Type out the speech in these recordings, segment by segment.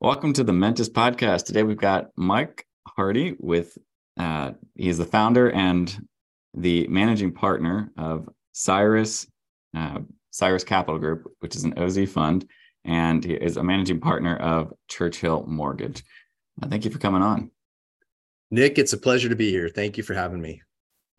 Welcome to the Mentis podcast. Today we've got Mike Hardy with, uh, he's the founder and the managing partner of Cyrus, uh, Cyrus Capital Group, which is an OZ fund, and he is a managing partner of Churchill Mortgage. Uh, thank you for coming on. Nick, it's a pleasure to be here. Thank you for having me.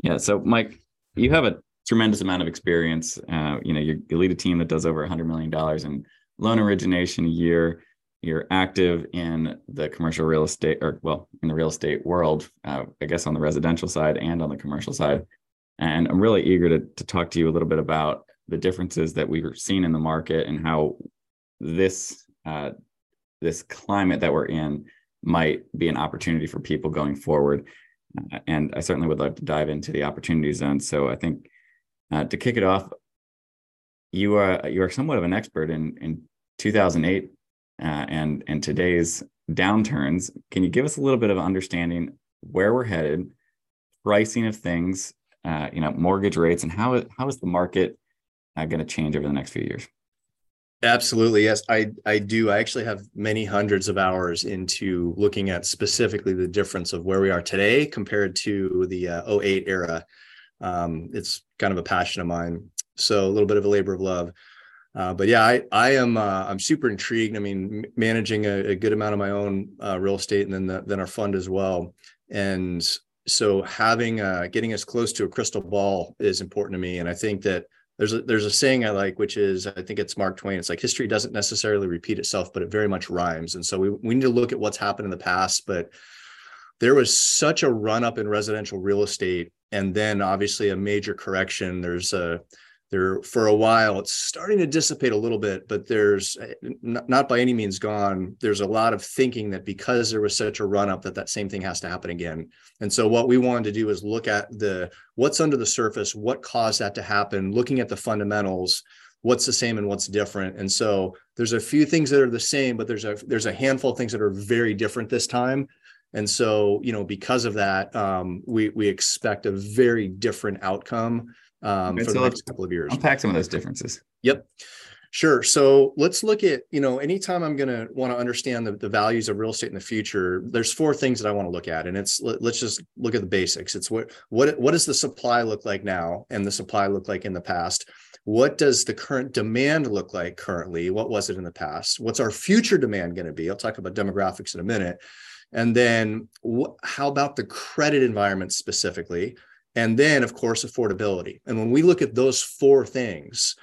Yeah. So, Mike, you have a tremendous amount of experience. Uh, you know, you lead a team that does over $100 million in loan origination a year you're active in the commercial real estate or well in the real estate world uh, i guess on the residential side and on the commercial side. And i'm really eager to, to talk to you a little bit about the differences that we've seen in the market and how this uh, this climate that we're in might be an opportunity for people going forward. Uh, and i certainly would love to dive into the opportunity zone. So i think uh, to kick it off you are you are somewhat of an expert in in 2008 uh, and and today's downturns. Can you give us a little bit of understanding where we're headed, pricing of things, uh, you know, mortgage rates, and how how is the market uh, going to change over the next few years? Absolutely, yes, I I do. I actually have many hundreds of hours into looking at specifically the difference of where we are today compared to the uh, 08 era. Um, it's kind of a passion of mine. So a little bit of a labor of love. Uh, but yeah, I I am uh, I'm super intrigued. I mean, managing a, a good amount of my own uh, real estate and then the, then our fund as well. And so having uh, getting as close to a crystal ball is important to me. And I think that there's a there's a saying I like, which is I think it's Mark Twain. It's like history doesn't necessarily repeat itself, but it very much rhymes. And so we we need to look at what's happened in the past. But there was such a run up in residential real estate, and then obviously a major correction. There's a there for a while it's starting to dissipate a little bit but there's eh, not by any means gone. There's a lot of thinking that because there was such a run up that that same thing has to happen again. And so what we wanted to do is look at the what's under the surface what caused that to happen looking at the fundamentals what's the same and what's different. And so there's a few things that are the same but there's a there's a handful of things that are very different this time. And so you know because of that um, we we expect a very different outcome um, for the next couple of years. Unpack some of those differences. Yep. Sure. So let's look at, you know, anytime I'm going to want to understand the, the values of real estate in the future, there's four things that I want to look at. And it's, let, us just look at the basics. It's what, what, what does the supply look like now and the supply look like in the past? What does the current demand look like currently? What was it in the past? What's our future demand going to be? I'll talk about demographics in a minute. And then wh- how about the credit environment specifically? And then, of course, affordability. And when we look at those four things,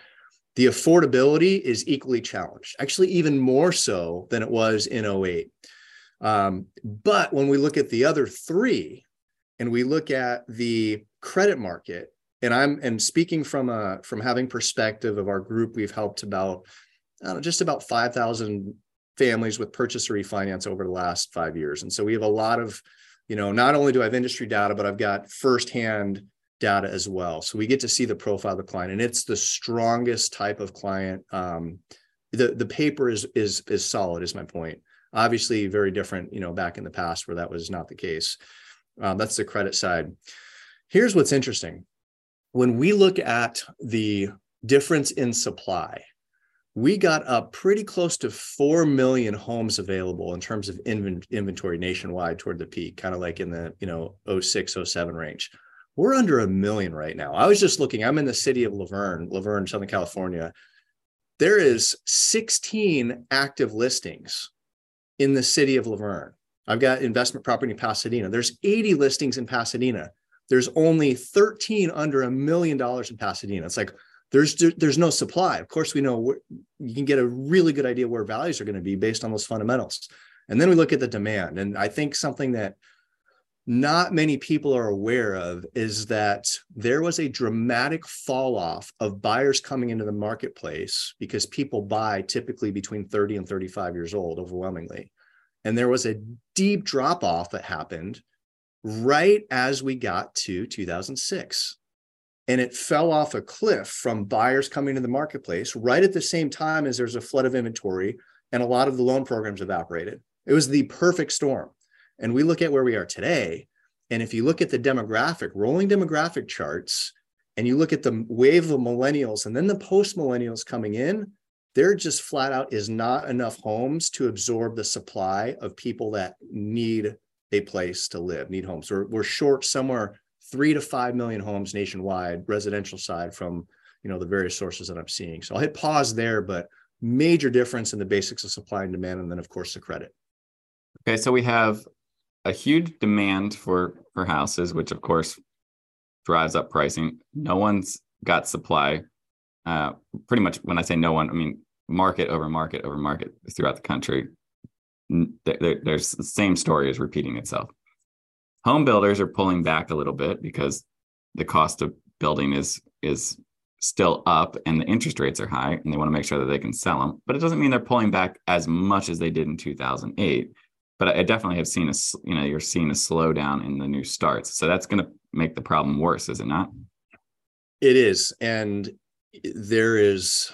the affordability is equally challenged, actually, even more so than it was in 08. Um, but when we look at the other three and we look at the credit market, and I'm and speaking from a from having perspective of our group, we've helped about know, just about 5,000 families with purchase refinance over the last five years. And so we have a lot of you know, not only do I have industry data, but I've got firsthand data as well. So we get to see the profile of the client, and it's the strongest type of client. Um, the the paper is is is solid. Is my point. Obviously, very different. You know, back in the past where that was not the case. Um, that's the credit side. Here's what's interesting: when we look at the difference in supply we got up pretty close to 4 million homes available in terms of inventory nationwide toward the peak kind of like in the you know 06 07 range. We're under a million right now. I was just looking i'm in the city of La Verne La Verne southern california. There is 16 active listings in the city of La Verne i've got investment property in pasadena. There's 80 listings in pasadena. There's only 13 under a million dollars in pasadena. It's like there's there's no supply. Of course, we know you can get a really good idea where values are going to be based on those fundamentals. And then we look at the demand. And I think something that not many people are aware of is that there was a dramatic fall off of buyers coming into the marketplace because people buy typically between 30 and 35 years old overwhelmingly. And there was a deep drop off that happened right as we got to 2006 and it fell off a cliff from buyers coming to the marketplace right at the same time as there's a flood of inventory and a lot of the loan programs evaporated. It was the perfect storm. And we look at where we are today. And if you look at the demographic, rolling demographic charts, and you look at the wave of millennials and then the post millennials coming in, there just flat out is not enough homes to absorb the supply of people that need a place to live, need homes. We're, we're short somewhere three to five million homes nationwide, residential side from you know the various sources that I'm seeing. So I'll hit pause there, but major difference in the basics of supply and demand, and then of course the credit. Okay, so we have a huge demand for for houses, which of course drives up pricing. No one's got supply. Uh, pretty much, when I say no one, I mean market over market over market throughout the country. There, there's the same story is repeating itself. Home builders are pulling back a little bit because the cost of building is is still up and the interest rates are high and they want to make sure that they can sell them. But it doesn't mean they're pulling back as much as they did in 2008. But I definitely have seen a, you know, you're seeing a slowdown in the new starts. So that's going to make the problem worse, is it not? It is. And there is,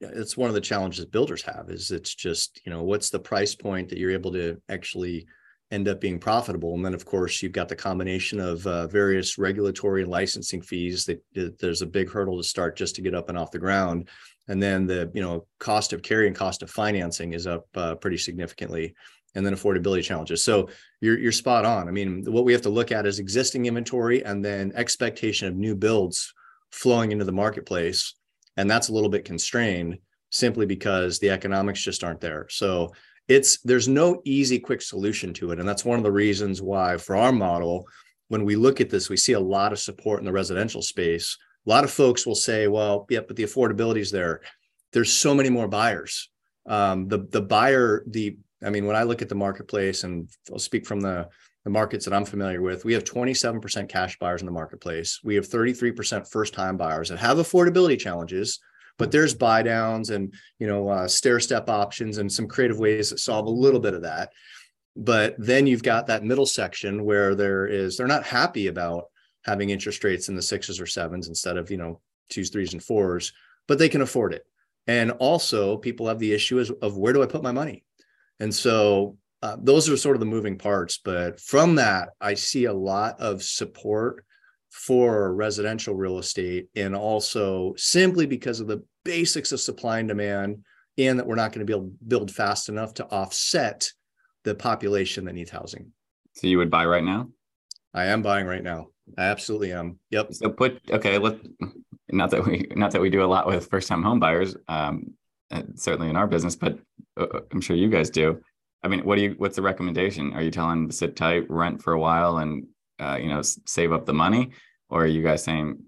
it's one of the challenges builders have is it's just, you know, what's the price point that you're able to actually end up being profitable. And then, of course, you've got the combination of uh, various regulatory and licensing fees that, that, there's a big hurdle to start just to get up and off the ground. And then the you know cost of carrying cost of financing is up uh, pretty significantly. And then affordability challenges. So you're you're spot on. I mean, what we have to look at is existing inventory and then expectation of new builds flowing into the marketplace, and that's a little bit constrained simply because the economics just aren't there. So it's there's no easy quick solution to it. And that's one of the reasons why for our model when we look at this we see a lot of support in the residential space. A lot of folks will say well yeah but the affordability is there. There's so many more buyers. Um, the the buyer the i mean when i look at the marketplace and i'll speak from the the markets that i'm familiar with we have 27% cash buyers in the marketplace. We have 33% first time buyers that have affordability challenges but there's buy downs and you know uh, stair step options and some creative ways that solve a little bit of that. But then you've got that middle section where there is they're not happy about having interest rates in the sixes or sevens instead of you know twos threes and fours but they can afford it. And also people have the issue of, where do i put my money? And so uh, those are sort of the moving parts but from that i see a lot of support for residential real estate and also simply because of the basics of supply and demand and that we're not going to be able to build fast enough to offset the population that needs housing. So you would buy right now? I am buying right now. I absolutely am. Yep. So put okay, let not that we not that we do a lot with first time home buyers, um, certainly in our business, but uh, I'm sure you guys do. I mean, what do you? What's the recommendation? Are you telling them to sit tight, rent for a while, and uh, you know save up the money, or are you guys saying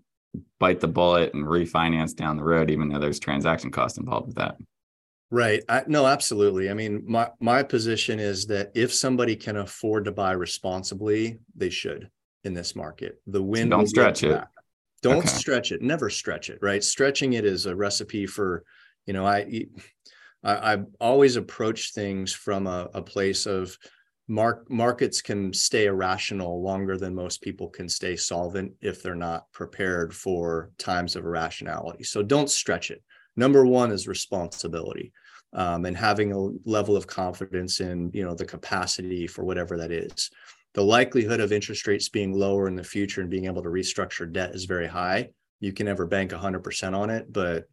bite the bullet and refinance down the road, even though there's transaction costs involved with that? Right. I, no, absolutely. I mean, my my position is that if somebody can afford to buy responsibly, they should in this market. The wind. So don't stretch it. Back. Don't okay. stretch it. Never stretch it. Right. Stretching it is a recipe for, you know, I I, I always approach things from a, a place of mark, markets can stay irrational longer than most people can stay solvent if they're not prepared for times of irrationality. So don't stretch it. Number one is responsibility. Um, and having a level of confidence in you know the capacity for whatever that is the likelihood of interest rates being lower in the future and being able to restructure debt is very high you can never bank 100% on it but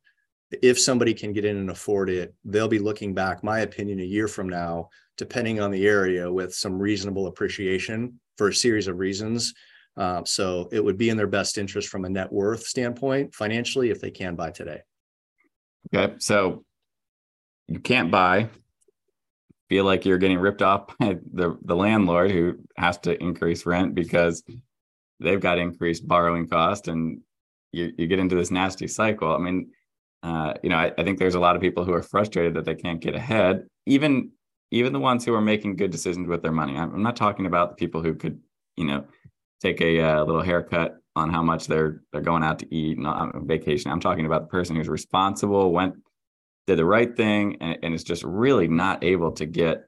if somebody can get in and afford it, they'll be looking back, my opinion, a year from now, depending on the area, with some reasonable appreciation for a series of reasons. Uh, so it would be in their best interest from a net worth standpoint financially if they can buy today. Okay. So you can't buy, feel like you're getting ripped off by the, the landlord who has to increase rent because they've got increased borrowing cost and you, you get into this nasty cycle. I mean, uh, you know, I, I, think there's a lot of people who are frustrated that they can't get ahead. Even even the ones who are making good decisions with their money. I'm, I'm not talking about the people who could, you know, take a, uh, little haircut on how much they're they're going out to eat and on vacation. I'm talking about the person who's responsible, went did the right thing, and, and is just really not able to get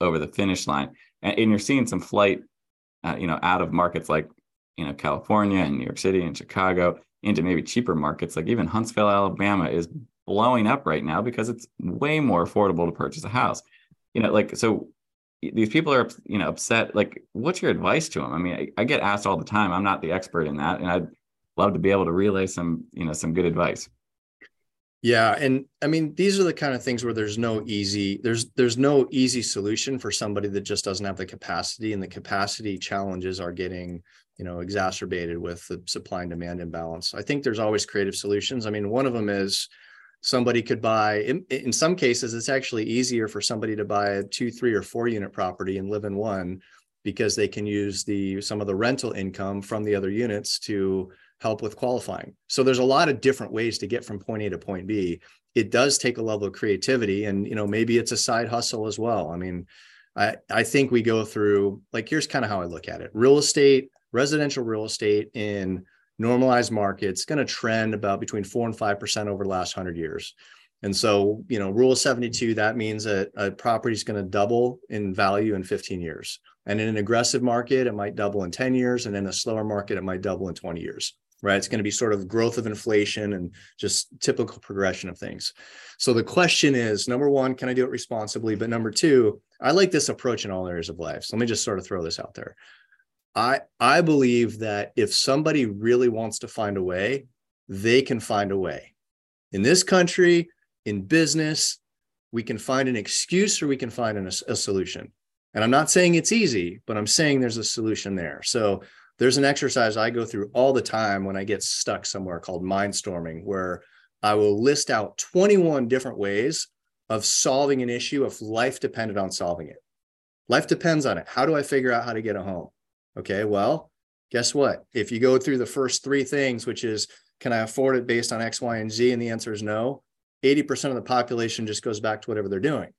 over the finish line. And, and you're seeing some flight, uh, you know, out of markets like you know California and New York City and Chicago into maybe cheaper markets. Like even Huntsville, Alabama is blowing up right now because it's way more affordable to purchase a house. You know, like so these people are you know upset. Like what's your advice to them i mean I, I, get asked all the time. I'm not the expert in that and i'd love to be able to relay some you know some good advice. Yeah, and I mean these are the kind of things where there's no easy there's there's no easy solution for somebody that just doesn't have the capacity and the capacity challenges are getting, you know, exacerbated with the supply and demand imbalance. I think there's always creative solutions. I mean, one of them is somebody could buy in, in some cases it's actually easier for somebody to buy a 2, 3 or 4 unit property and live in one because they can use the some of the rental income from the other units to help with qualifying. So there's a lot of different ways to get from point A to point B. It does take a level of creativity and you know maybe it's a side hustle as well. I mean, I I think we go through like here's kind of how I look at it. Real estate, residential real estate in normalized markets going to trend about between 4 and 5% over the last 100 years. And so, you know, rule of 72, that means that a property is going to double in value in 15 years. And in an aggressive market, it might double in 10 years. And in a slower market, it might double in 20 years right? It's going to be sort of growth of inflation and just typical progression of things. So the question is number one, can I do it responsibly? But number two, I like this approach in all areas of life. So let me just sort of throw this out there. I I believe that if somebody really wants to find a way, they can find a way. In this country, in business, we can find an excuse or we can find an, a solution. And I'm not saying it's easy, but I'm saying there's a solution there. So there's an exercise I go through all the time when I get stuck somewhere called mindstorming, where I will list out 21 different ways of solving an issue if life depended on solving it. Life depends on it. How do I figure out how to get a home? Okay, well, guess what? If you go through the first three things, which is, can I afford it based on X, Y, and Z? And the answer is no. 80% of the population just goes back to whatever they're doing.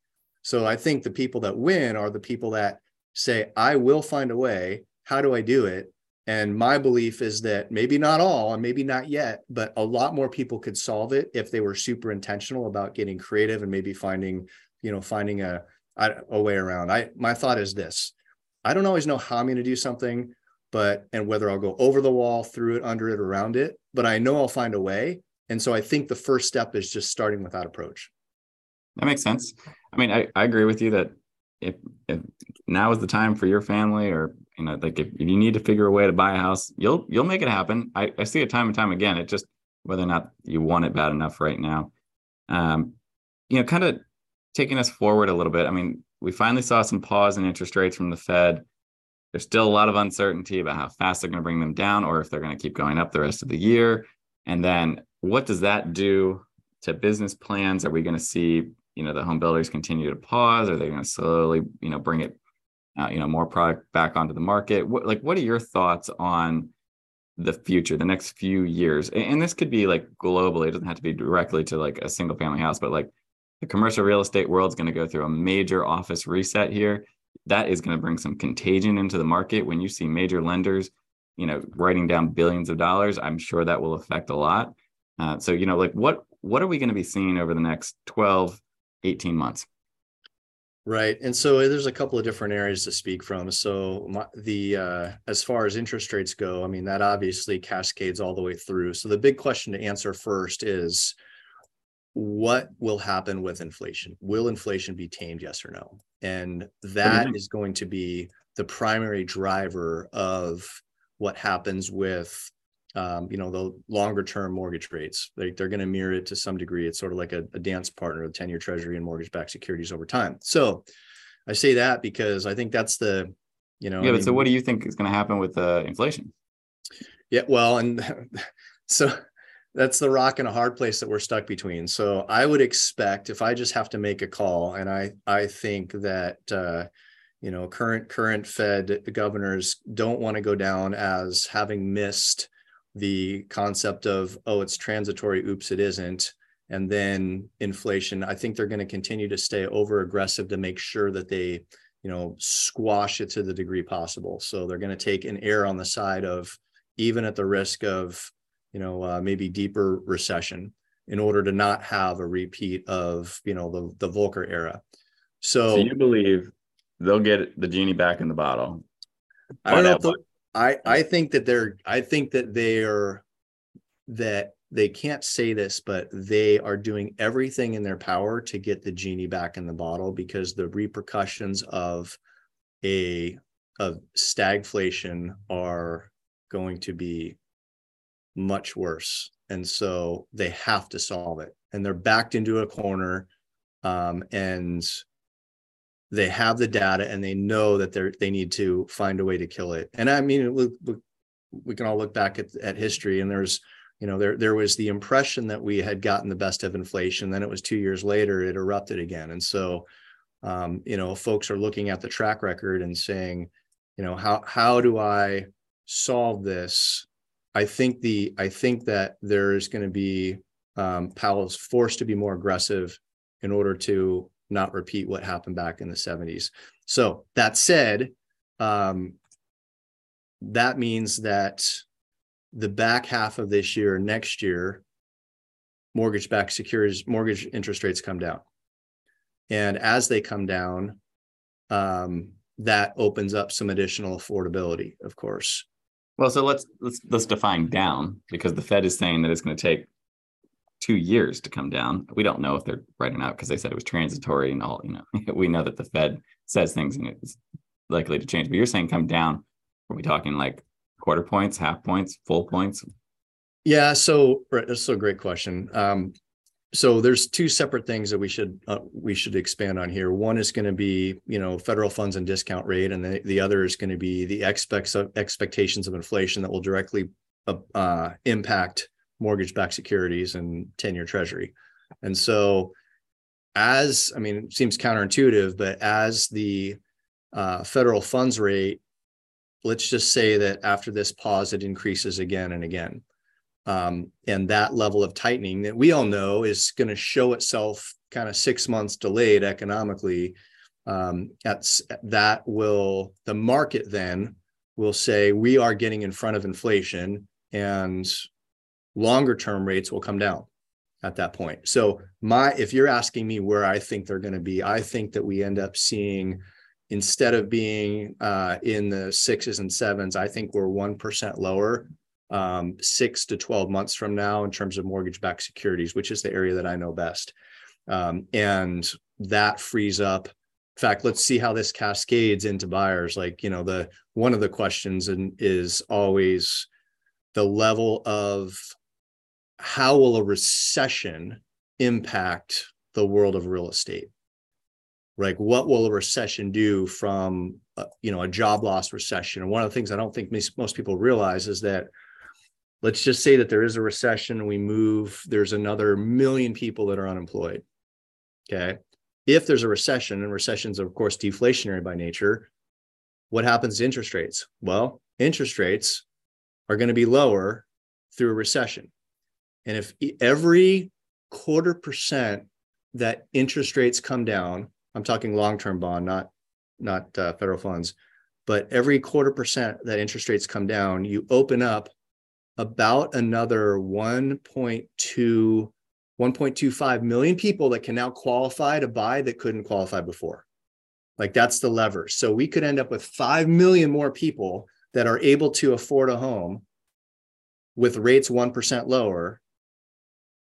So I think the people that win are the people that say, I will find a way. How do I do it? And my belief is that maybe not all, and maybe not yet, but a lot more people could solve it if they were super intentional about getting creative and maybe finding, you know, finding a a way around. I my thought is this: I don't always know how I'm going to do something, but and whether I'll go over the wall, through it, under it, around it, but I know I'll find a way. And so I think the first step is just starting with that approach. That makes sense. I mean, I, I agree with you that if, if now is the time for your family or you know like if, if you need to figure a way to buy a house you'll you'll make it happen I, I see it time and time again it just whether or not you want it bad enough right now um you know kind of taking us forward a little bit i mean we finally saw some pause in interest rates from the fed. There's still a lot of uncertainty about how fast they're going to bring them down or if they're going to keep going up the rest of the year. And then what does that do to business plans? Are we going to see you know the home builders continue to pause? Are they going to slowly you know bring it uh, you know more product back onto the market? What like what are your thoughts on the future the next few years? And, and this could be like globally. It doesn't have to be directly to like a single family house but like the commercial real estate world is going to go through a major office reset here that is going to bring some contagion into the market when you see major lenders you know writing down billions of dollars i'm sure that will affect a lot uh, so you know like what what are we going to be seeing over the next 12 18 months Right. And so there's a couple of different areas to speak from. So my, the uh, as far as interest rates go, I mean that obviously cascades all the way through. So the big question to answer first is what will happen with inflation? Will inflation be tamed yes or no? And that is going to be the primary driver of what happens with um, you know, the longer term mortgage rates. They, they're going to mirror it to some degree. It's sort of like a, a dance partner of 10 year treasury and mortgage backed securities over time. So I say that because I think that's the, you know. Yeah, I but so what do you think is going to happen with uh, inflation? Yeah, well, and so that's the rock and a hard place that we're stuck between. So I would expect if I just have to make a call, and I I think that uh, you know current current Fed governors don't want to go down as having missed the concept of oh it's transitory oops it isn't and then inflation i think they're going to continue to stay over aggressive to make sure that they you know squash it to the degree possible so they're going to take an error on the side of even at the risk of you know uh, maybe deeper recession in order to not have a repeat of you know the the volcker era. So, so you believe they'll get the genie back in the bottle? I don't know I I think that they're I think that they are that they can't say this, but they are doing everything in their power to get the genie back in the bottle because the repercussions of a of stagflation are going to be much worse. And so they have to solve it. And they're backed into a corner. Um, and they have the data and they know that they're they need to find a way to kill it. And I mean, we, we can all look back at, at history and there's you know there there was the impression that we had gotten the best of inflation then it was two years later it erupted again and so um, you know folks are looking at the track record and saying you know how how do i solve this i think the i think that there is going to be um, powell's forced to be more aggressive in order to not repeat what happened back in the 70s so that said um, that means that the back half of this year next year mortgage backed securities mortgage interest rates come down. And as they come down um, that opens up some additional affordability of course well so let's let's let's define down because the fed is saying that it's going to take two years to come down. We don't know if they're right or not because they said it was transitory and all you know we know that the fed says things and it's likely to change. But you're saying come down are we talking like quarter points half points full points? Yeah so that's a great question. Um, so there's two separate things that we should uh, we should expand on here. One is going to be you know federal funds and discount rate, and the, the other is going to be the expects of, expectations of inflation that will directly uh, uh impact mortgage-backed securities and 10-year Treasury. And so, as I mean, it seems counterintuitive, but as the uh, federal funds rate, let's just say that after this pause, it increases again and again. Um, and that level of tightening that we all know is going to show itself kind of six months delayed economically. Um, that's, that will, the market then will say we are getting in front of inflation and longer term rates will come down at that point. So my if you're asking me where I think they're going to be, I think that we end up seeing instead of being uh, in the sixes and sevens, I think we're one percent lower um, six to 12 months from now in terms of mortgage backed securities, which is the area that I know best. Um, and that frees up. In fact, let's see how this cascades into buyers. Like, you know, the one of the questions in, is always the level of how will a recession impact the world of real estate? Like, what will a recession do from, you know, a job loss recession? And one of the things I don't think most people realize is that let's just say that there is a recession we move there's another million people that are unemployed okay? If there's a recession and recessions are of course deflationary by nature what happens to interest rates? Well interest rates are going to be lower through a recession. And if every quarter percent that interest rates come down i'm talking long-term bond not not uh, federal funds but every quarter percent that interest rates come down you open up about another 1.2 1.25 million people that can now qualify to buy that couldn't qualify before. Like that's the lever. So we could end up with 5 million more people that are able to afford a home with rates 1% lower,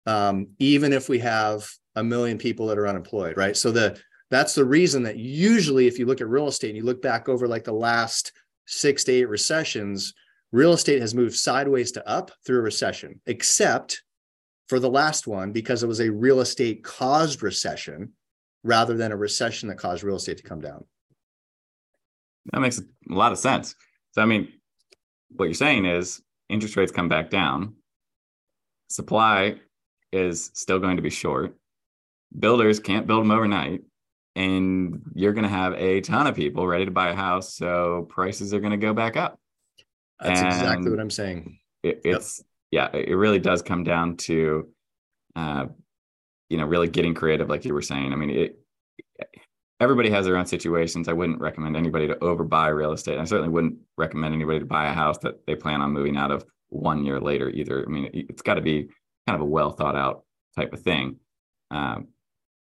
um, even if we have a million people that are unemployed, right? So the that's the reason that usually if you look at real estate and you look back over like the last six to eight recessions, real estate has moved sideways to up through a recession, except for the last one because it was a real estate caused recession rather than a recession that caused real estate to come down. That makes a lot of sense. So, I mean, what you're saying is interest rates come back down, supply is still going to be short, builders can't build them overnight. And you're going to have a ton of people ready to buy a house. So prices are going to go back up. That's and exactly what I'm saying. It, it's yep. yeah, it really does come down to, uh, you know, really getting creative, like you were saying. I mean, it. Everybody has their own situations. I wouldn't recommend anybody to overbuy real estate. I certainly wouldn't recommend anybody to buy a house that they plan on moving out of one year later either. I mean, it's got to be kind of a well thought out type of thing. Um,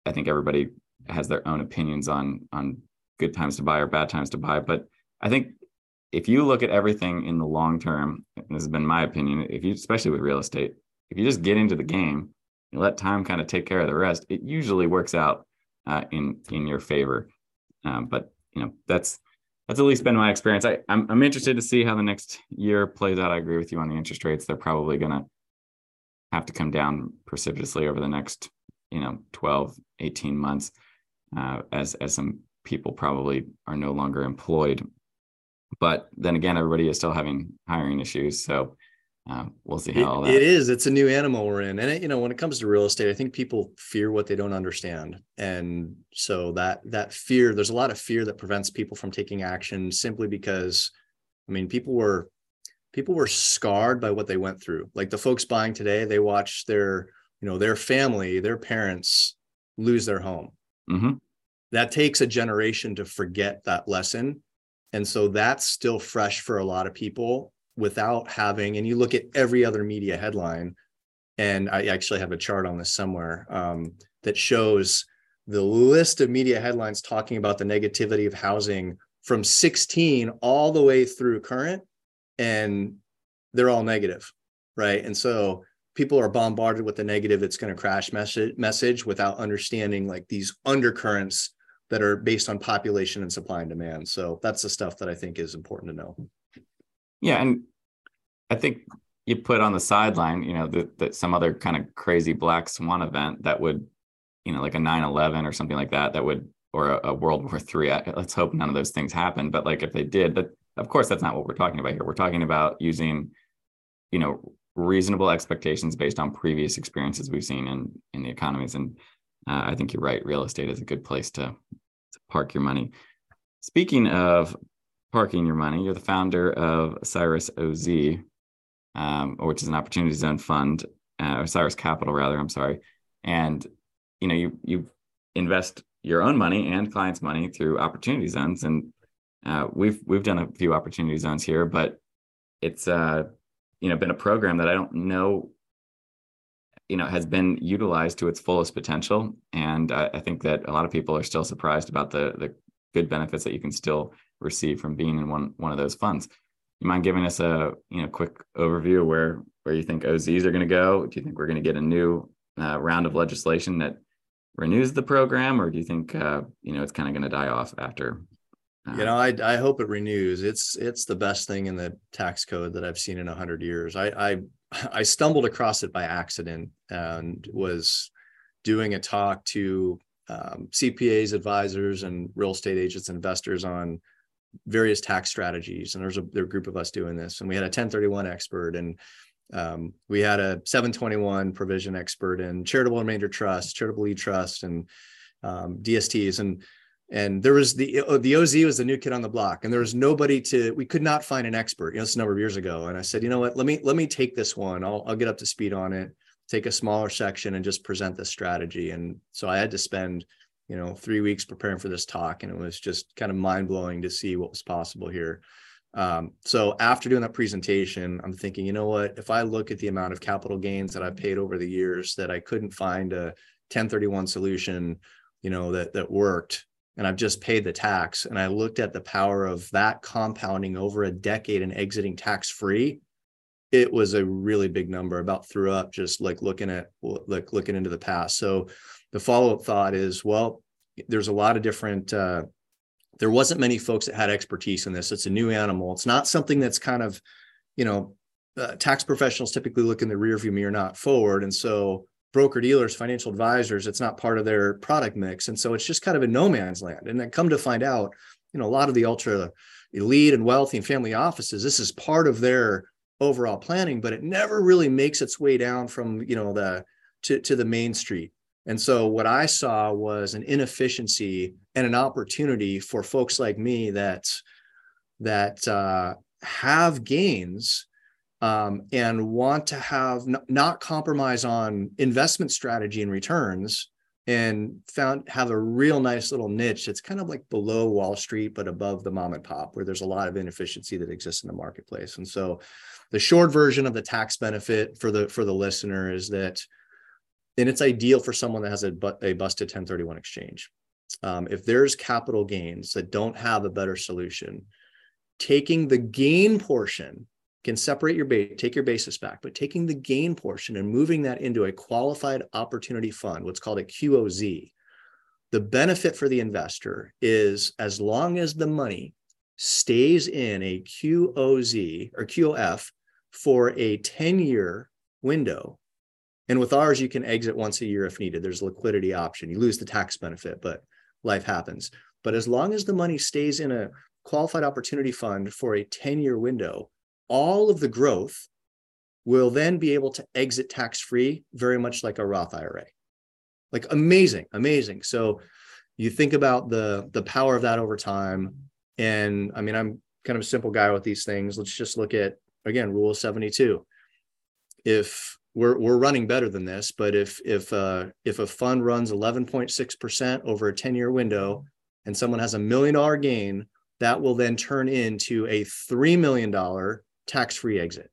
I think everybody has their own opinions on on good times to buy or bad times to buy, but I think if you look at everything in the long term, this has been my opinion, if you, especially with real estate, if you just get into the game, you let time kind of take care of the rest, it usually works out uh, in in your favor. Um, but you know that's that's at least been my experience. I, I'm, I'm interested to see how the next year plays out. I agree with you on the interest rates. They're probably going to have to come down precipitously over the next, you know, 12, 18 months, uh, as, as some people probably are no longer employed. But then again, everybody is still having hiring issues. So uh, we'll see how it, it is. It's a new animal we're in. And, it, you know, when it comes to real estate, I think people fear what they don't understand. And so that, that fear, there's a lot of fear that prevents people from taking action simply because, I mean, people were, people were scarred by what they went through. Like the folks buying today, they watched their, you know, their family, their parents lose their home. Mm-hmm. That takes a generation to forget that lesson. And so that's still fresh for a lot of people without having, and you look at every other media headline, and I actually have a chart on this somewhere um, that shows the list of media headlines talking about the negativity of housing from 16 all the way through current, and they're all negative, right? And so people are bombarded with the negative it's going to crash message message without understanding like these undercurrents that are based on population and supply and demand so that's the stuff that i think is important to know yeah, and I think you put on the sideline, you know, that some other kind of crazy black swan event that would, you know, like a 9-11 or something like that, that would, or a, a World War Three. Let's hope none of those things happen. But like if they did, that of course that's not what we're talking about here. We're talking about using, you know, reasonable expectations based on previous experiences we've seen in in the economies. And uh, I think you're right. Real estate is a good place to, to park your money. Speaking of parking your money. You're the founder of Cyrus OZ, um, which is an opportunity zone fund, uh, or Cyrus Capital, rather. I'm sorry. And you know, you you invest your own money and clients' money through opportunity zones, and uh, we've we've done a few opportunity zones here, but it's uh, you know been a program that I don't know you know has been utilized to its fullest potential and I, I, think that a lot of people are still surprised about the the good benefits that you can still receive from being in one one of those funds. You mind giving us a you know quick overview of where where you think OZs are going to go? Do you think we're going to get a new uh, round of legislation that renews the program, or do you think uh, you know it's kind of going to die off after? You know, I I hope it renews. It's it's the best thing in the tax code that I've seen in a hundred years. I I I stumbled across it by accident and was doing a talk to um, CPAs, advisors, and real estate agents, investors on various tax strategies and there's a, there a group of us doing this and we had a 1031 expert and um, we had a 721 provision expert and charitable remainder trust charitable e-trust and um, dsts and and there was the uh, the oz was the new kid on the block and there was nobody to we could not find an expert you know it's a number of years ago. And i said you know what? Let me let me take this one. I'll, I'll get up to speed on it take a smaller section and just present the strategy. And so i had to spend you know three weeks preparing for this talk and it was just kind of mind-blowing to see what was possible here. Um, so after doing that presentation i'm thinking you know what? If i look at the amount of capital gains that i've paid over the years that i couldn't find a 1031 solution you know that that worked and i've just paid the tax and i looked at the power of that compounding over a decade and exiting tax free it was a really big number. About threw up just like looking at like looking into the past. So the follow-up thought is well there's a lot of different uh, there wasn't many folks that had expertise in this. It's a new animal. It's not something that's kind of you know uh, tax professionals typically look in the rear view mirror not forward. And so broker dealers financial advisors it's not part of their product mix. And so it's just kind of a no man's land. And then come to find out you know a lot of the ultra elite and wealthy and family offices this is part of their overall planning but it never really makes its way down from you know the to, to the main street. And so what I saw was an inefficiency and an opportunity for folks like me that that uh, have gains um, and want to have n- not compromise on investment strategy and returns and found have a real nice little niche it's kind of like below wall street but above the mom and pop where there's a lot of inefficiency that exists in the marketplace and so the short version of the tax benefit for the for the listener is that and it's ideal for someone that has a, a busted 1031 exchange. Um, if there's capital gains that don't have a better solution, taking the gain portion can separate your base, take your basis back, but taking the gain portion and moving that into a qualified opportunity fund, what's called a QOZ, the benefit for the investor is as long as the money stays in a QOZ or QOF for a 10 year window. And with ours, you can exit once a year if needed. There's a liquidity option. You lose the tax benefit, but life happens. But as long as the money stays in a qualified opportunity fund for a 10 year window, all of the growth will then be able to exit tax free, very much like a Roth IRA. Like amazing, amazing. So you think about the the power of that over time. And I mean, I'm kind of a simple guy with these things. Let's just look at again, rule 72. If we're we're running better than this, but if if uh, if a fund runs 11.6% over a 10-year window and someone has a million dollar gain, that will then turn into a $3 million tax-free exit.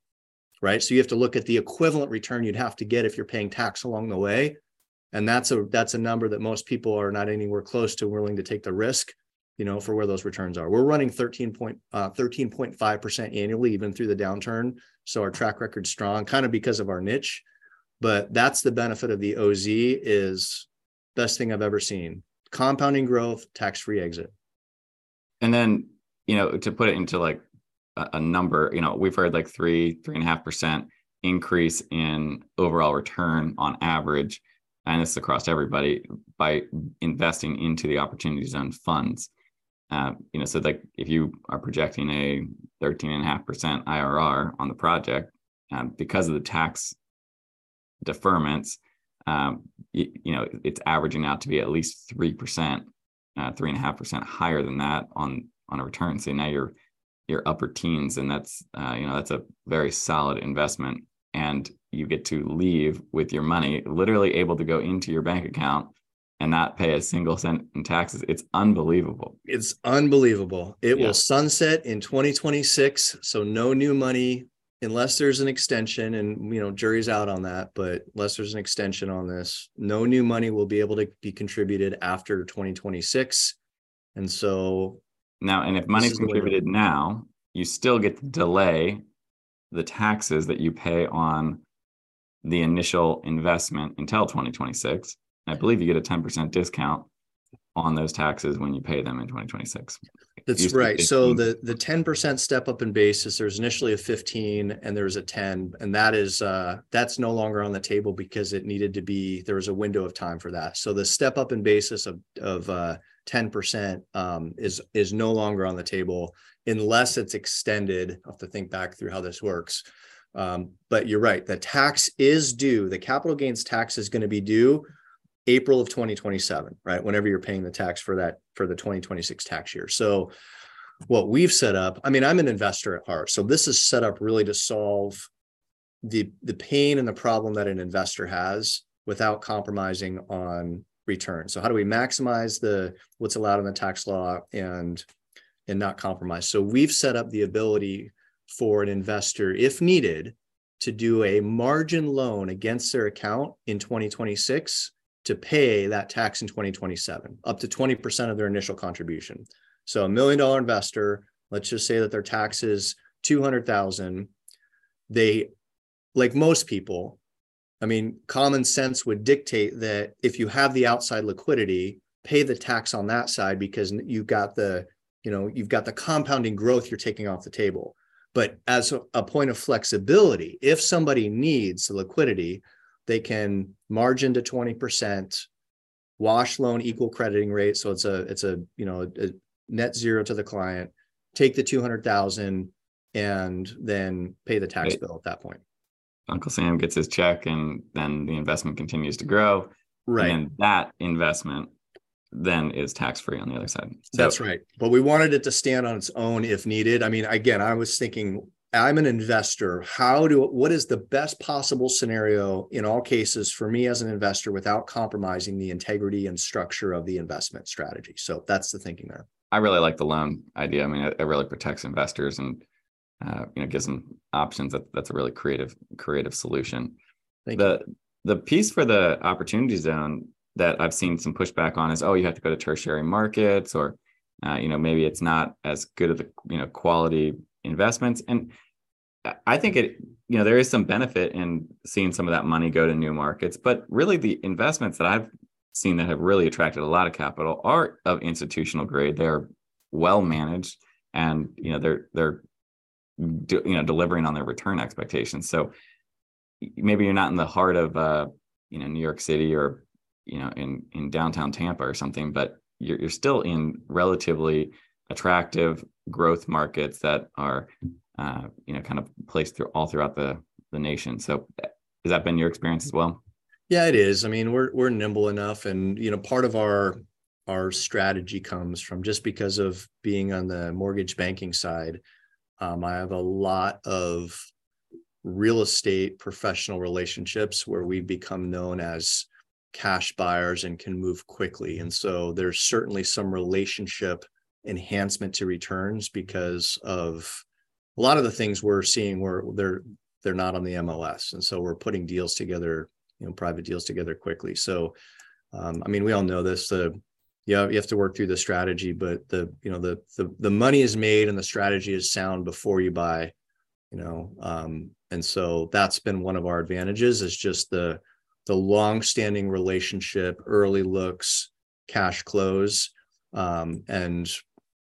Right. So you have to look at the equivalent return you'd have to get if you're paying tax along the way. And that's a that's a number that most people are not anywhere close to willing to take the risk you know, for where those returns are. We're running 13 point, uh, 13.5% annually, even through the downturn. So our track record's strong, kind of because of our niche. But that's the benefit of the OZ is best thing I've ever seen. Compounding growth, tax-free exit. And then, you know, to put it into like a, number, you know, we've heard like three, three and a half percent increase in overall return on average. And this is across everybody by investing into the opportunity zone funds. Uh, you know, so like if you are projecting a 13.5% IRR on the project, um, because of the tax deferments, um, you, you, know, it's averaging out to be at least 3%, uh, 3.5% higher than that on, on a return. So now you're, you're upper teens and that's, uh, you know, that's a very solid investment and you get to leave with your money literally able to go into your bank account and not pay a single cent in taxes. It's unbelievable. It's unbelievable. It yeah. will sunset in 2026. So no new money unless there's an extension and you know jury's out on that but unless there's an extension on this no new money will be able to be contributed after 2026 and so now and if money's contributed now you still get to delay the taxes that you pay on the initial investment until 2026 I believe you get a 10% discount on those taxes when you pay them in 2026. That's right. So the the 10% step up in basis, there's initially a 15 and there's a 10, and that is uh, that's no longer on the table because it needed to be there was a window of time for that. So the step up in basis of of uh, 10% um, is is no longer on the table unless it's extended. I have to think back through how this works. Um, but you're right. The tax is due. The capital gains tax is going to be due April of 2027, right? Whenever you're paying the tax for that for the 2026 tax year. So what we've set up, I mean, I'm an investor at heart. So this is set up really to solve the the pain and the problem that an investor has without compromising on return. So how do we maximize the what's allowed in the tax law and and not compromise? So we've set up the ability for an investor, if needed, to do a margin loan against their account in 2026 to pay that tax in 2027, up to 20% of their initial contribution. So a million dollar investor, let's just say that their tax is 200,000. They, like most people, I mean, common sense would dictate that if you have the outside liquidity, pay the tax on that side because you've got the, you know, you've got the compounding growth you're taking off the table. But as a, point of flexibility, if somebody needs the liquidity, they can margin to 20%, wash loan equal crediting rate. So it's a, it's a, you know, a net zero to the client, take the 200,000 and then pay the tax right. bill at that point. Uncle Sam gets his check and then the investment continues to grow. Right. And that investment then is tax free on the other side. So, That's right. But we wanted it to stand on its own if needed. I mean, again, I was thinking I'm an investor. How do what is the best possible scenario in all cases for me as an investor without compromising the integrity and structure of the investment strategy? So that's the thinking there. I really like the loan idea. I mean, it, it really protects investors and uh, you know gives them options. That that's a really creative creative solution. Thank the you. the piece for the opportunity zone that I've seen some pushback on is oh you have to go to tertiary markets or uh, you know maybe it's not as good of the you know quality investments and I think it, you know, there is some benefit in seeing some of that money go to new markets, but really the investments that I've seen that have really attracted a lot of capital are of institutional grade. They're well managed. and you know they're they're you know delivering on their return expectations. So maybe you're not in the heart of uh, you know New York City or you know in in downtown Tampa or something, but you're you're still in relatively attractive growth markets that are uh, you know kind of placed through all throughout the the nation. So has that been your experience as well? Yeah, it is. I mean, we're we're nimble enough, and you know, part of our our strategy comes from just because of being on the mortgage banking side. Um, I have a lot of real estate professional relationships where we become known as cash buyers and can move quickly. And so there's certainly some relationship enhancement to returns because of a lot of the things we're seeing where they're they're not on the MLS. And so we're putting deals together, you know, private deals together quickly. So um, I mean, we all know this. The yeah, you have to work through the strategy, but the you know the the the money is made and the strategy is sound before you buy, you know. Um, and so that's been one of our advantages is just the the long-standing relationship, early looks, cash close, um, and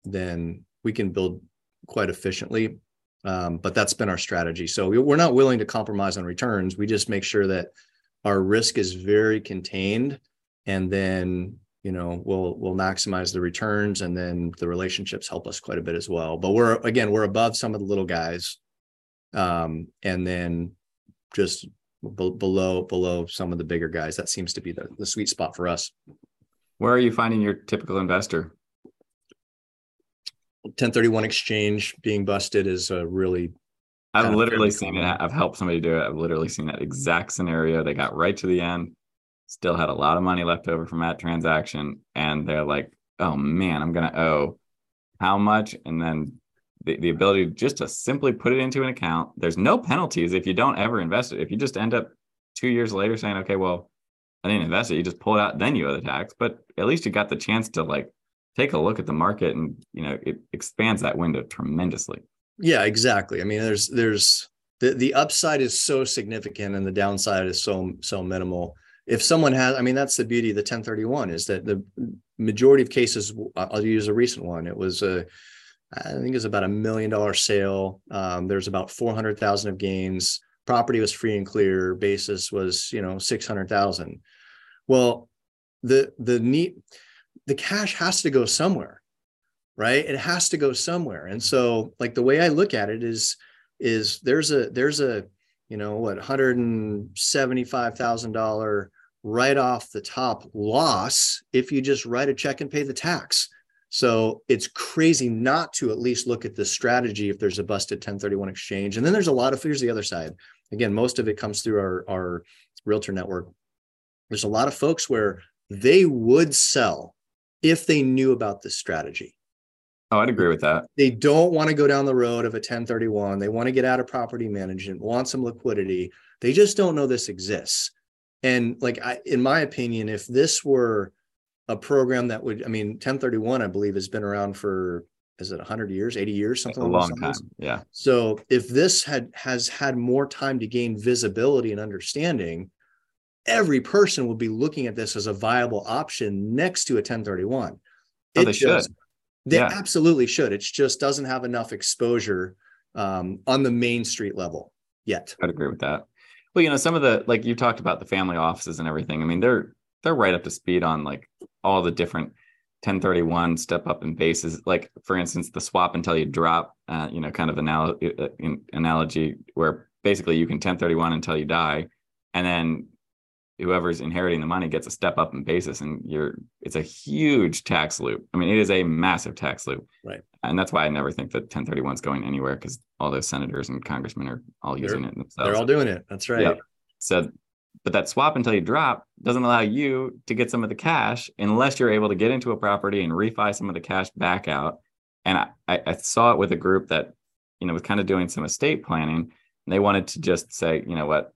then we can build quite efficiently. Um, but that's been our strategy. So we're not willing to compromise on returns. We just make sure that our risk is very contained, and then you know we'll we'll maximize the returns, and then the relationships help us quite a bit as well. But we're again we're above some of the little guys, um, and then just below below some of the bigger guys. That seems to be the the sweet spot for us. Where are you finding your typical investor? 1031 exchange being busted is a really I've literally seen it. I've helped somebody do it. I've literally seen that exact scenario. They got right to the end, still had a lot of money left over from that transaction. And they're like, oh man, I'm going to owe how much? And then the, the ability just to simply put it into an account. There's no penalties if you don't ever invest it. If you just end up two years later saying, okay, well, I didn't invest it, you just pull it out, then you owe the tax. But at least you got the chance to like take a look at the market and you know it expands that window tremendously yeah exactly i mean there's there's the, the upside is so significant and the downside is so so minimal if someone has i mean that's the beauty of the 1031 is that the majority of cases i'll use a recent one. It was a i think it was about a million dollar sale. Um, there's about 400000 of gains. Property was free and clear. Basis was you know 600000 well the the neat the cash has to go somewhere right? It has to go somewhere. And so like the way i look at it is is there's a there's a you know what $175,000 right off the top loss if you just write a check and pay the tax so it's crazy not to at least look at the strategy if there's a busted 1031 exchange and then there's a lot of here's the other side again most of it comes through our our realtor network there's a lot of folks where they would sell if they knew about this strategy. Oh, I'd agree with that. They don't want to go down the road of a 1031. They want to get out of property management, want some liquidity. They just don't know this exists. And like I, in my opinion, if this were a program that would, I mean, 1031, I believe, has been around for is it 100 years, 80 years, something a long time. Yeah. So if this had has had more time to gain visibility and understanding, every person would be looking at this as a viable option next to a 1031. Oh, it they just, should. They yeah. absolutely should. It just doesn't have enough exposure um, on the main street level yet. I'd agree with that. Well, you know, some of the like you talked about the family offices and everything. I mean, they're they're right up to speed on like all the different 1031 step up in bases. Like for instance, the swap until you drop. Uh, you know, kind of anal- uh, analogy where basically you can 1031 until you die, and then whoever's inheriting the money gets a step up in basis and you're it's a huge tax loop. I mean it is a massive tax loop. Right. And that's why i never think that 1031 is going anywhere because all those senators and congressmen are all they're, using it themselves. they're all doing it. That's right. Yep. so but that swap until you drop doesn't allow you to get some of the cash unless you're able to get into a property and refi some of the cash back out. And i i saw it with a group that you know was kind of doing some estate planning. And they wanted to just say you know what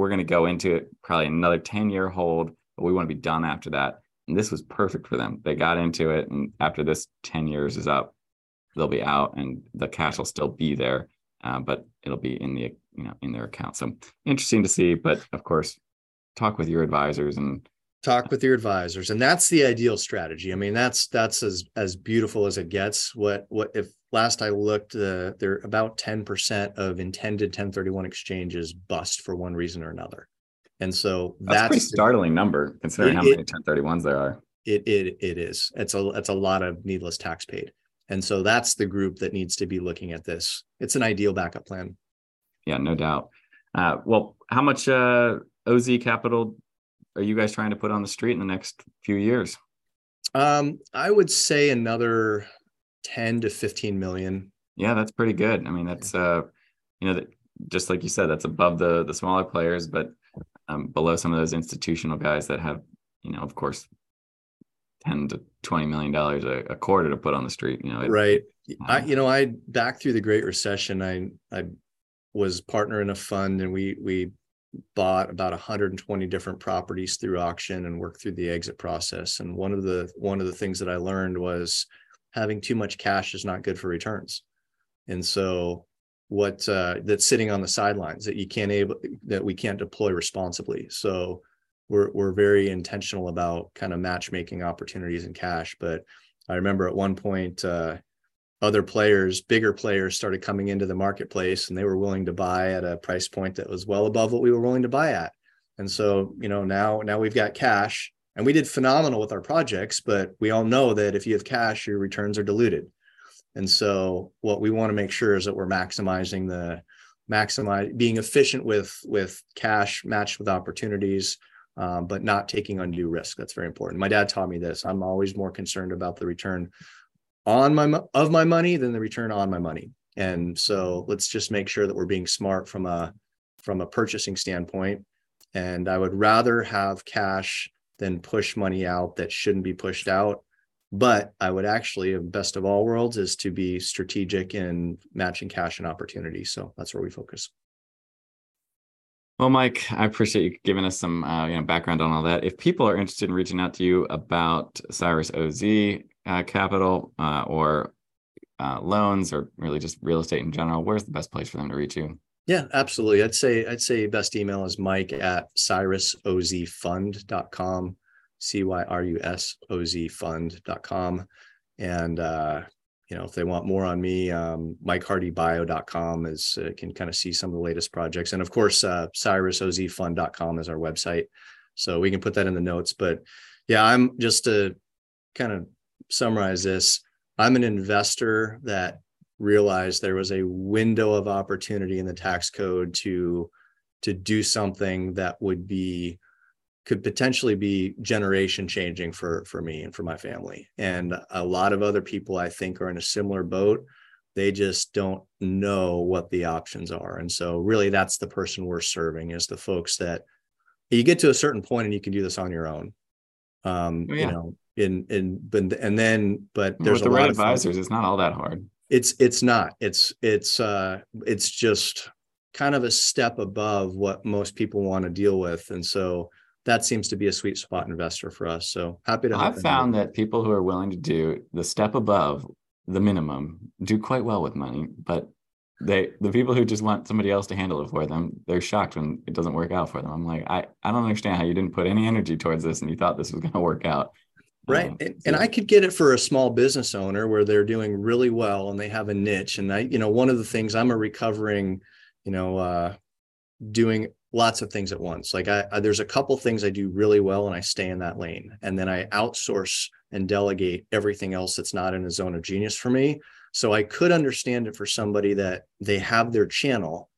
we're going to go into it probably another 10 year hold, but we want to be done after that. And this was perfect for them. They got into it. And after this 10 years is up, they'll be out and the cash will still be there, uh, but it'll be in the, you know, in their account. So interesting to see, but of course, talk with your advisors and talk with your advisors and that's the ideal strategy i mean that's that's as as beautiful as it gets what what if last I looked, uh, there about 10% of intended 1031 exchanges bust for one reason or another. And so that's, that's a pretty startling number considering it, how many 1031s there are. It, it it is. It's a it's a lot of needless tax paid. And so that's the group that needs to be looking at this. It's an ideal backup plan. Yeah, no doubt. Uh, well, how much uh, OZ capital are you guys trying to put on the street in the next few years? Um, I would say another 10 to 15 million. Yeah, that's pretty good. I mean, that's uh, you know, that just like you said, that's above the the smaller players, but um, below some of those institutional guys that have, you know, of course, 10 to 20 million dollars a, a, quarter to put on the street. You know, it, right. I, you know, I back through the Great Recession, I I was partner in a fund and we we bought about 120 different properties through auction and worked through the exit process. And one of the one of the things that I learned was having too much cash is not good for returns. And so what uh, that's sitting on the sidelines that you can't able that we can't deploy responsibly. So we're we're very intentional about kind of matchmaking opportunities in cash. But I remember at one point uh, other players, bigger players, started coming into the marketplace, and they were willing to buy at a price point that was well above what we were willing to buy at. And so, you know, now now we've got cash, and we did phenomenal with our projects, but we all know that if you have cash, your returns are diluted. And so, what we want to make sure is that we're maximizing the maximize being efficient with with cash matched with opportunities um, but not taking undue risk that's very important my dad taught me this i'm always more concerned about the return on my of my money than the return on my money. And so let's just make sure that we're being smart from a from a purchasing standpoint. And I would rather have cash than push money out that shouldn't be pushed out. But I would actually, best of all worlds, is to be strategic in matching cash and opportunity. So that's where we focus. Well, Mike, I appreciate you giving us some uh, you know background on all that. If people are interested in reaching out to you about Cyrus OZ, uh, capital uh, or uh, loans or really just real estate in general, where's the best place for them to reach you? Yeah, absolutely. I'd say I'd say best email is mike at cyrusozfund.com, C-Y-R-U-S-O-Z fund.com. And uh, you know, if they want more on me, um, MikeHardyBio.com is uh, can kind of see some of the latest projects. And of course, uh, CyrusOZFund.com is our website. So we can put that in the notes. But yeah, I'm just a kind of summarize this, I'm an investor that realized there was a window of opportunity in the tax code to to do something that would be could potentially be generation changing for for me and for my family. And a lot of other people i think are in a similar boat. They just don't know what the options are. And so really that's the person we're serving is the folks that you get to a certain point and you can do this on your own um oh, yeah. you know in in but and then but there's with the right advisors it's not all that hard. It's it's not. It's it's uh it's just kind of a step above what most people want to deal with and so that seems to be a sweet spot investor for us so happy to i've found that people who are willing to do the step above the minimum do quite well with money but they the people who just want somebody else to handle it for them they're shocked when it doesn't work out for them. I'm like i i don't understand how you didn't put any energy towards this and you thought this was going to work out. Right and, and, i could get it for a small business owner where they're doing really well and they have a niche and i you know one of the things i'm a recovering you know uh doing lots of things at once. Like I, I there's a couple things i do really well and i stay in that lane and then i outsource and delegate everything else that's not in a zone of genius for me so i could understand it for somebody that they have their channel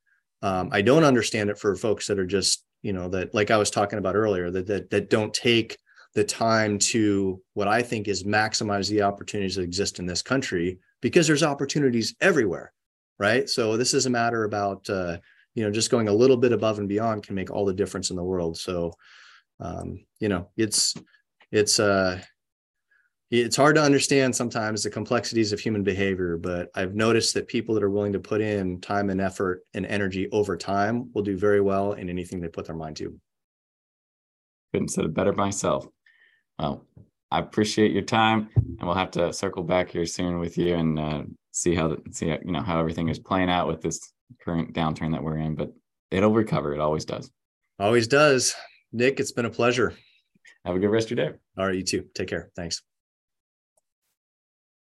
um, i don't understand it for folks that are just you know that like i was talking about earlier that that, that don't take the time to what I think is maximize the opportunities that exist in this country because there's opportunities everywhere, right? So this is a matter about uh, you know just going a little bit above and beyond can make all the difference in the world. So um, you know it's it's uh it's hard to understand sometimes the complexities of human behavior, but I've noticed that people that are willing to put in time and effort and energy over time will do very well in anything they put their mind to. Couldn't said it better myself. Well, I appreciate your time, and we'll have to circle back here soon with you and uh, see how the, see you know how everything is playing out with this current downturn that we're in. But it'll recover. It always does. Always does. Nick, it's been a pleasure. Have a good rest of your day. All right, you too. Take care. Thanks.